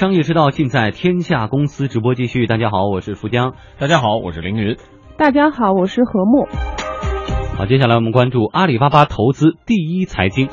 商业之道尽在天下公司直播继续。大家好，我是富江。大家好，我是凌云。大家好，我是何木。好，接下来我们关注阿里巴巴投资第一财经。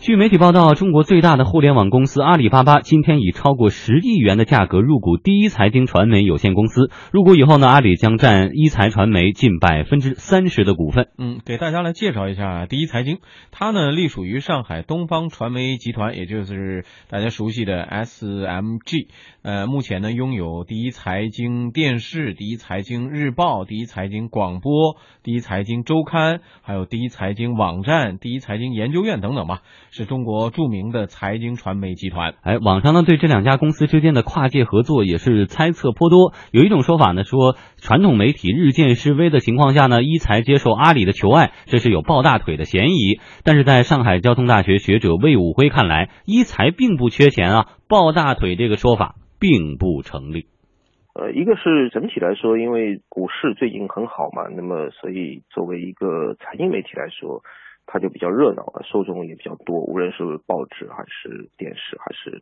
据媒体报道，中国最大的互联网公司阿里巴巴今天以超过十亿元的价格入股第一财经传媒有限公司。入股以后呢，阿里将占一财传媒近百分之三十的股份。嗯，给大家来介绍一下第一财经，它呢隶属于上海东方传媒集团，也就是大家熟悉的 SMG。呃，目前呢拥有第一财经电视、第一财经日报、第一财经广播、第一财经周刊，还有第一财经网站、第一财经研究院等等吧。是中国著名的财经传媒集团。哎，网上呢对这两家公司之间的跨界合作也是猜测颇多。有一种说法呢说，传统媒体日渐式微的情况下呢，一财接受阿里的求爱，这是有抱大腿的嫌疑。但是在上海交通大学学者魏武辉看来，一财并不缺钱啊，抱大腿这个说法并不成立。呃，一个是整体来说，因为股市最近很好嘛，那么所以作为一个财经媒体来说。它就比较热闹了，受众也比较多，无论是报纸还是电视还是。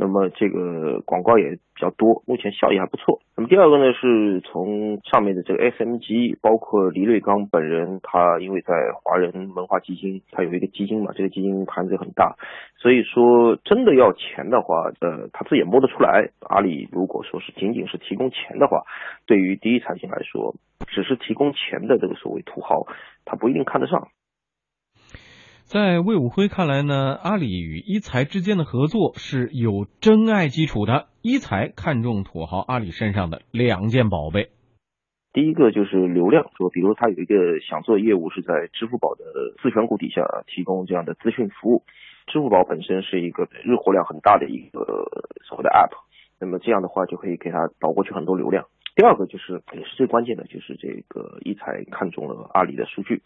那么这个广告也比较多，目前效益还不错。那么第二个呢，是从上面的这个 SMG，包括黎瑞刚本人，他因为在华人文化基金，他有一个基金嘛，这个基金盘子很大，所以说真的要钱的话，呃，他自己也摸得出来。阿里如果说是仅仅是提供钱的话，对于第一财经来说，只是提供钱的这个所谓土豪。他不一定看得上。在魏武辉看来呢，阿里与一财之间的合作是有真爱基础的。一财看中土豪阿里身上的两件宝贝，第一个就是流量，说比如他有一个想做业务是在支付宝的自选股底下提供这样的资讯服务。支付宝本身是一个日活量很大的一个所谓的 App，那么这样的话就可以给他导过去很多流量。第二个就是也是最关键的，就是这个一财看中了阿里的数据。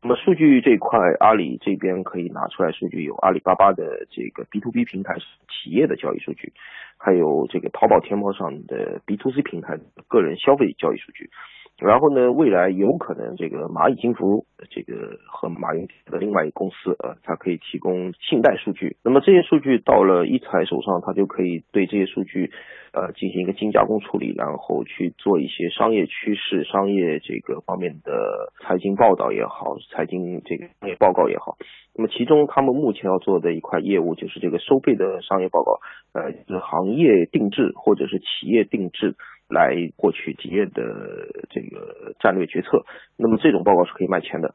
那么数据这一块，阿里这边可以拿出来数据，有阿里巴巴的这个 B to B 平台企业的交易数据，还有这个淘宝、天猫上的 B to C 平台个人消费交易数据。然后呢，未来有可能这个蚂蚁金服这个和马云的另外一个公司，呃，它可以提供信贷数据。那么这些数据到了一财手上，它就可以对这些数据，呃，进行一个精加工处理，然后去做一些商业趋势、商业这个方面的财经报道也好，财经这个商业报告也好。那么其中他们目前要做的一块业务就是这个收费的商业报告，呃，是行业定制或者是企业定制。来获取企业的这个战略决策，那么这种报告是可以卖钱的。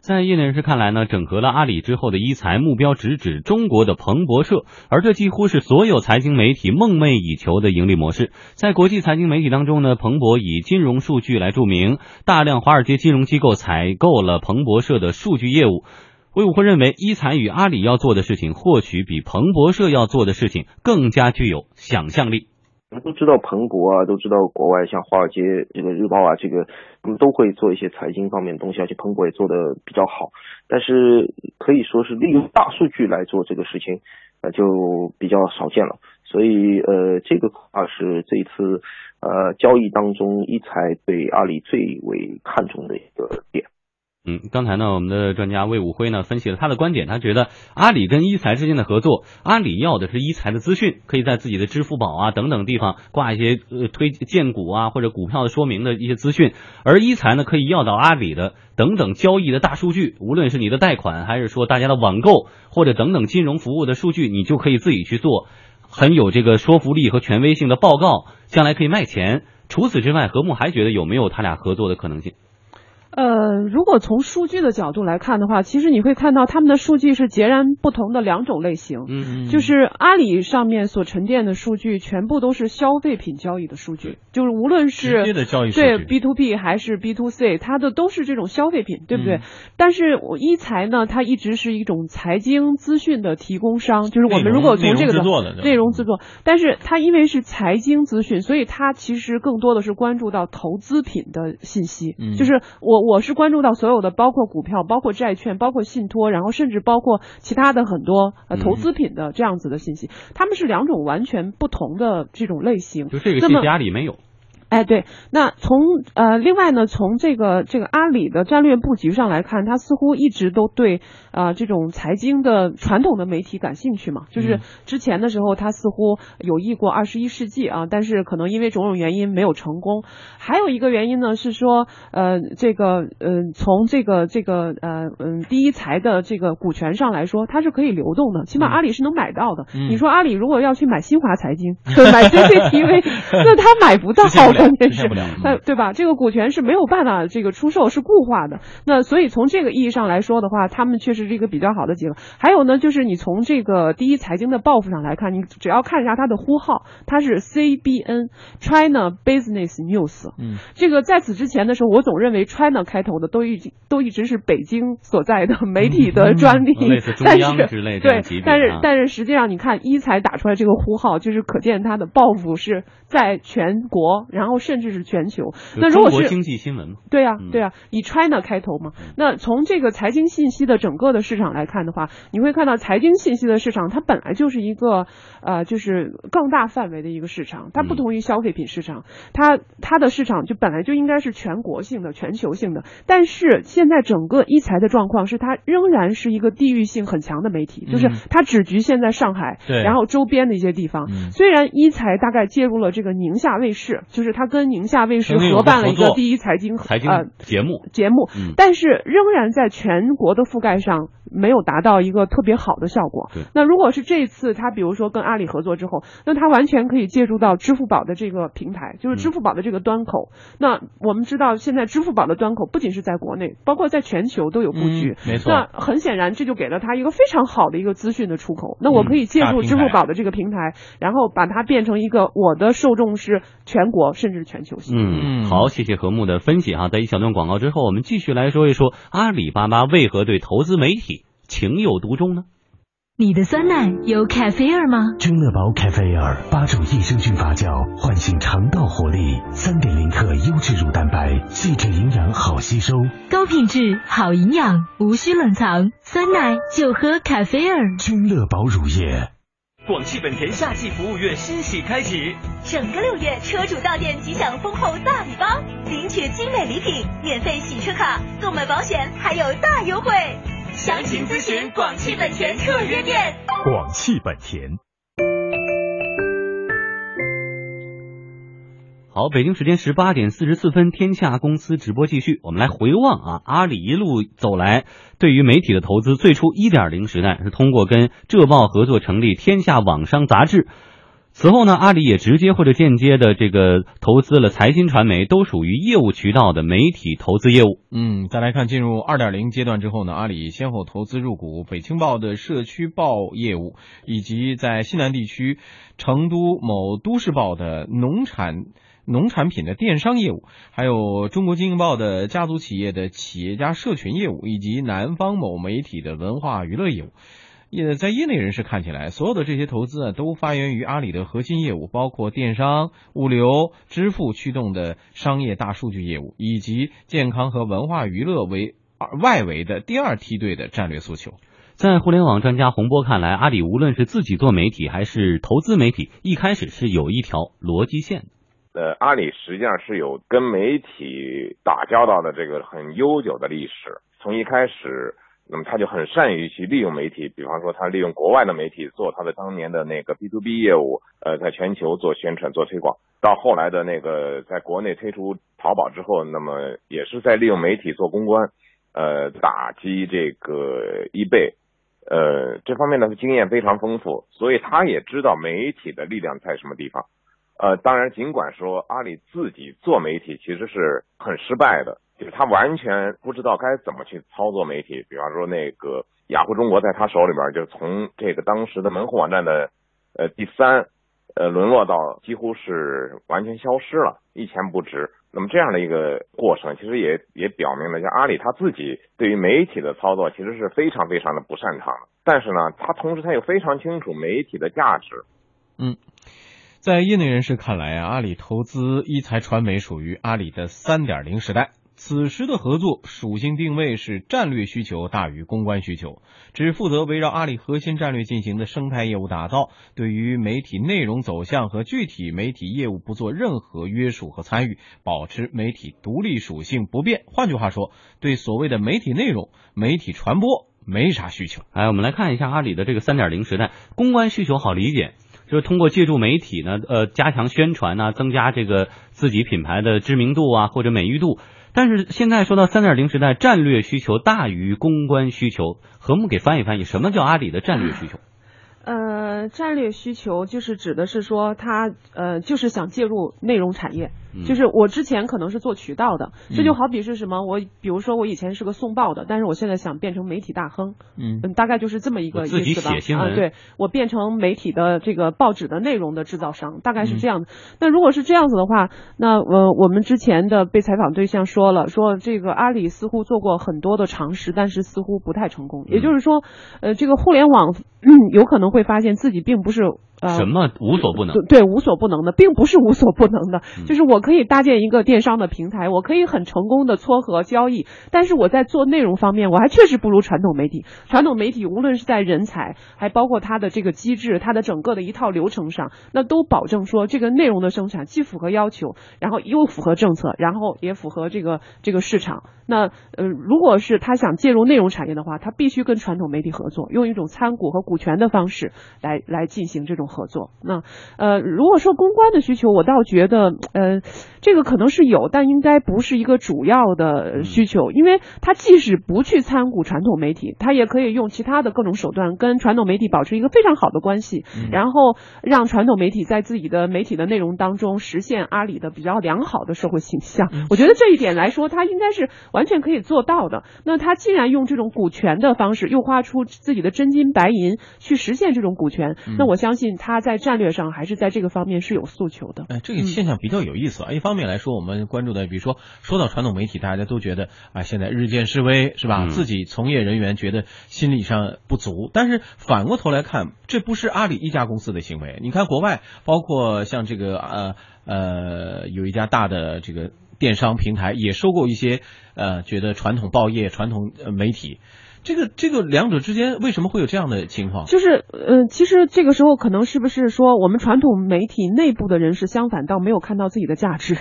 在业内人士看来呢，整合了阿里之后的一财，目标直指中国的彭博社，而这几乎是所有财经媒体梦寐以求的盈利模式。在国际财经媒体当中呢，彭博以金融数据来著名，大量华尔街金融机构采购了彭博社的数据业务。魏武辉认为，一财与阿里要做的事情，或许比彭博社要做的事情更加具有想象力。我们都知道彭博啊，都知道国外像华尔街这个日报啊，这个他们都会做一些财经方面的东西，而且彭博也做的比较好。但是可以说是利用大数据来做这个事情，呃，就比较少见了。所以呃，这个话是这一次呃交易当中一财对阿里最为看重的一个点。嗯，刚才呢，我们的专家魏武辉呢分析了他的观点，他觉得阿里跟一财之间的合作，阿里要的是一财的资讯，可以在自己的支付宝啊等等地方挂一些呃推荐股啊或者股票的说明的一些资讯，而一财呢可以要到阿里的等等交易的大数据，无论是你的贷款还是说大家的网购或者等等金融服务的数据，你就可以自己去做很有这个说服力和权威性的报告，将来可以卖钱。除此之外，何木还觉得有没有他俩合作的可能性？呃，如果从数据的角度来看的话，其实你会看到他们的数据是截然不同的两种类型。嗯，嗯就是阿里上面所沉淀的数据，全部都是消费品交易的数据，就是无论是直接的交易对 B to B 还是 B to C，它的都是这种消费品，对不对？但是一财呢，它一直是一种财经资讯的提供商，就是我们如果从这个内容制作，但是它因为是财经资讯，所以它其实更多的是关注到投资品的信息，就是我。我是关注到所有的，包括股票、包括债券、包括信托，然后甚至包括其他的很多呃投资品的这样子的信息，他们是两种完全不同的这种类型。就这个信息家里没有。哎，对，那从呃，另外呢，从这个这个阿里的战略布局上来看，它似乎一直都对啊这种财经的传统的媒体感兴趣嘛。就是之前的时候，它似乎有意过二十一世纪啊，但是可能因为种种原因没有成功。还有一个原因呢是说，呃，这个呃，从这个这个呃嗯第一财的这个股权上来说，它是可以流动的，起码阿里是能买到的。你说阿里如果要去买新华财经，买 CCTV，那他买不到，关键是，那对吧？这个股权是没有办法这个出售，是固化的。那所以从这个意义上来说的话，他们确实是一个比较好的结合。还有呢，就是你从这个第一财经的报复上来看，你只要看一下它的呼号，它是 CBN China Business News。嗯，这个在此之前的时候，我总认为 China 开头的都已经都一直是北京所在的 媒体的专利，但是对，但是但是实际上你看一财打出来这个呼号，就是可见它的报复是在全国，然后甚至是全球。那如果是经济新闻，对呀对呀，以 China 开头嘛。那从这个财经信息的整个的市场来看的话，你会看到财经信息的市场它本来就是一个呃就是更大范围的一个市场，它不同于消费品市场，它它的市场就本来就应该是全国性的、全球性的。但是现在整个一财的状况是它仍然是一个地域性很强的媒体，就是它只局限在上海，然后周边的一些地方。虽然一财大概介入了这个宁夏卫视，就是它跟宁夏卫视合办了一个第一财经财经节目节目，但是仍然在全国的覆盖上没有达到一个特别好的效果。那如果是这次他比如说跟阿里合作之后，那他完全可以借助到支付宝的这个平台，就是支付宝的这个端口。那我们知道现在支付宝的端口不仅是在国内，包括在全球都有布局。没错。那很显然这就给了他一个非常好的一个资讯的出口。那我可以借助支付宝的这个平台，然后把它变成一个我的受众是全国甚至全球性。嗯，好，谢谢何木的分析哈。在一小段广告之后，我们继续来说一说阿里巴巴为何对投资媒体情有独钟呢？你的酸奶有咖啡尔吗？君乐宝咖啡尔八种益生菌发酵，唤醒肠道活力，三点零克优质乳蛋白，细致营养好吸收，高品质好营养，无需冷藏，酸奶就喝咖啡尔。君乐宝乳业。广汽本田夏季服务月欣喜开启，整个六月车主到店即享丰厚大礼包，领取精美礼品，免费洗车卡，购买保险还有大优惠。详情咨询广汽本田特约店。广汽本田。好，北京时间十八点四十四分，天下公司直播继续。我们来回望啊，阿里一路走来，对于媒体的投资，最初一点零时代是通过跟浙报合作成立天下网商杂志。此后呢，阿里也直接或者间接的这个投资了财新传媒，都属于业务渠道的媒体投资业务。嗯，再来看进入二点零阶段之后呢，阿里先后投资入股北青报的社区报业务，以及在西南地区成都某都市报的农产农产品的电商业务，还有中国经营报的家族企业的企业家社群业务，以及南方某媒体的文化娱乐业务。也在业内人士看起来，所有的这些投资啊，都发源于阿里的核心业务，包括电商、物流、支付驱动的商业大数据业务，以及健康和文化娱乐为外围的第二梯队的战略诉求。在互联网专家洪波看来，阿里无论是自己做媒体还是投资媒体，一开始是有一条逻辑线的。呃，阿里实际上是有跟媒体打交道的这个很悠久的历史，从一开始。那么他就很善于去利用媒体，比方说他利用国外的媒体做他的当年的那个 B to B 业务，呃，在全球做宣传、做推广。到后来的那个在国内推出淘宝之后，那么也是在利用媒体做公关，呃，打击这个易贝，呃，这方面呢经验非常丰富，所以他也知道媒体的力量在什么地方。呃，当然，尽管说阿里自己做媒体其实是很失败的。就是他完全不知道该怎么去操作媒体，比方说那个雅虎中国在他手里边，就从这个当时的门户网站的呃第三，呃沦落到几乎是完全消失了，一钱不值。那么这样的一个过程，其实也也表明了，像阿里他自己对于媒体的操作其实是非常非常的不擅长的。但是呢，他同时他又非常清楚媒体的价值。嗯，在业内人士看来啊，阿里投资一财传媒属于阿里的三点零时代。此时的合作属性定位是战略需求大于公关需求，只负责围绕阿里核心战略进行的生态业务打造，对于媒体内容走向和具体媒体业务不做任何约束和参与，保持媒体独立属性不变。换句话说，对所谓的媒体内容、媒体传播没啥需求。哎，我们来看一下阿里的这个三点零时代，公关需求好理解。就是通过借助媒体呢，呃，加强宣传呐，增加这个自己品牌的知名度啊，或者美誉度。但是现在说到三点零时代，战略需求大于公关需求，何木给翻译翻译，什么叫阿里的战略需求？呃，战略需求就是指的是说，他呃，就是想介入内容产业。就是我之前可能是做渠道的，这就好比是什么？我比如说我以前是个送报的，但是我现在想变成媒体大亨，嗯，大概就是这么一个意思吧。啊，对我变成媒体的这个报纸的内容的制造商，大概是这样的。那如果是这样子的话，那呃，我们之前的被采访对象说了，说这个阿里似乎做过很多的尝试，但是似乎不太成功。也就是说，呃，这个互联网有可能会发现自己并不是。什么无所不能？对，无所不能的，并不是无所不能的，就是我可以搭建一个电商的平台，我可以很成功的撮合交易，但是我在做内容方面，我还确实不如传统媒体。传统媒体无论是在人才，还包括它的这个机制，它的整个的一套流程上，那都保证说这个内容的生产既符合要求，然后又符合政策，然后也符合这个这个市场。那呃，如果是他想介入内容产业的话，他必须跟传统媒体合作，用一种参股和股权的方式来来进行这种合作。那呃，如果说公关的需求，我倒觉得呃，这个可能是有，但应该不是一个主要的需求，因为他即使不去参股传统媒体，他也可以用其他的各种手段跟传统媒体保持一个非常好的关系，然后让传统媒体在自己的媒体的内容当中实现阿里的比较良好的社会形象。我觉得这一点来说，他应该是。完全可以做到的。那他既然用这种股权的方式，又花出自己的真金白银去实现这种股权，那我相信他在战略上还是在这个方面是有诉求的。哎，这个现象比较有意思啊。一方面来说，我们关注的，比如说说到传统媒体，大家都觉得啊，现在日渐式微，是吧？自己从业人员觉得心理上不足。但是反过头来看，这不是阿里一家公司的行为。你看国外，包括像这个呃呃，有一家大的这个。电商平台也收购一些，呃，觉得传统报业、传统媒体。这个这个两者之间为什么会有这样的情况？就是，呃，其实这个时候可能是不是说我们传统媒体内部的人士相反倒没有看到自己的价值，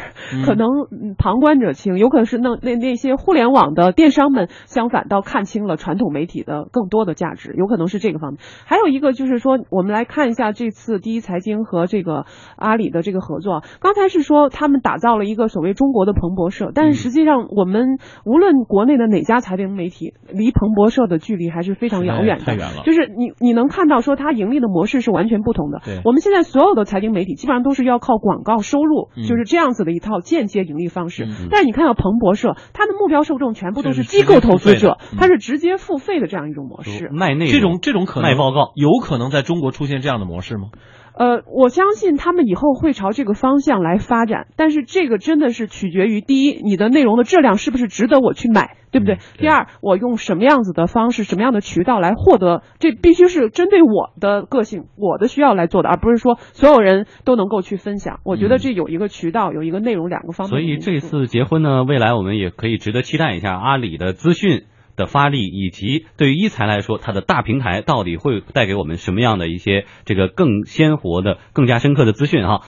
可能旁观者清，有可能是那那那些互联网的电商们相反倒看清了传统媒体的更多的价值，有可能是这个方面。还有一个就是说，我们来看一下这次第一财经和这个阿里的这个合作。刚才是说他们打造了一个所谓中国的彭博社，但是实际上我们无论国内的哪家财经媒体，离彭博社的距离还是非常遥远的，太远了。就是你你能看到说它盈利的模式是完全不同的。我们现在所有的财经媒体基本上都是要靠广告收入，就是这样子的一套间接盈利方式。但是你看到彭博社，它的目标受众全部都是机构投资者，它是直接付费的这样一种模式。卖内这种这种可能卖报告，有可能在中国出现这样的模式吗？呃，我相信他们以后会朝这个方向来发展，但是这个真的是取决于第一，你的内容的质量是不是值得我去买，对不对？第二，我用什么样子的方式、什么样的渠道来获得，这必须是针对我的个性、我的需要来做的，而不是说所有人都能够去分享。我觉得这有一个渠道，有一个内容两个方面。所以这次结婚呢，未来我们也可以值得期待一下阿里的资讯。的发力，以及对于一财来说，它的大平台到底会带给我们什么样的一些这个更鲜活的、更加深刻的资讯哈？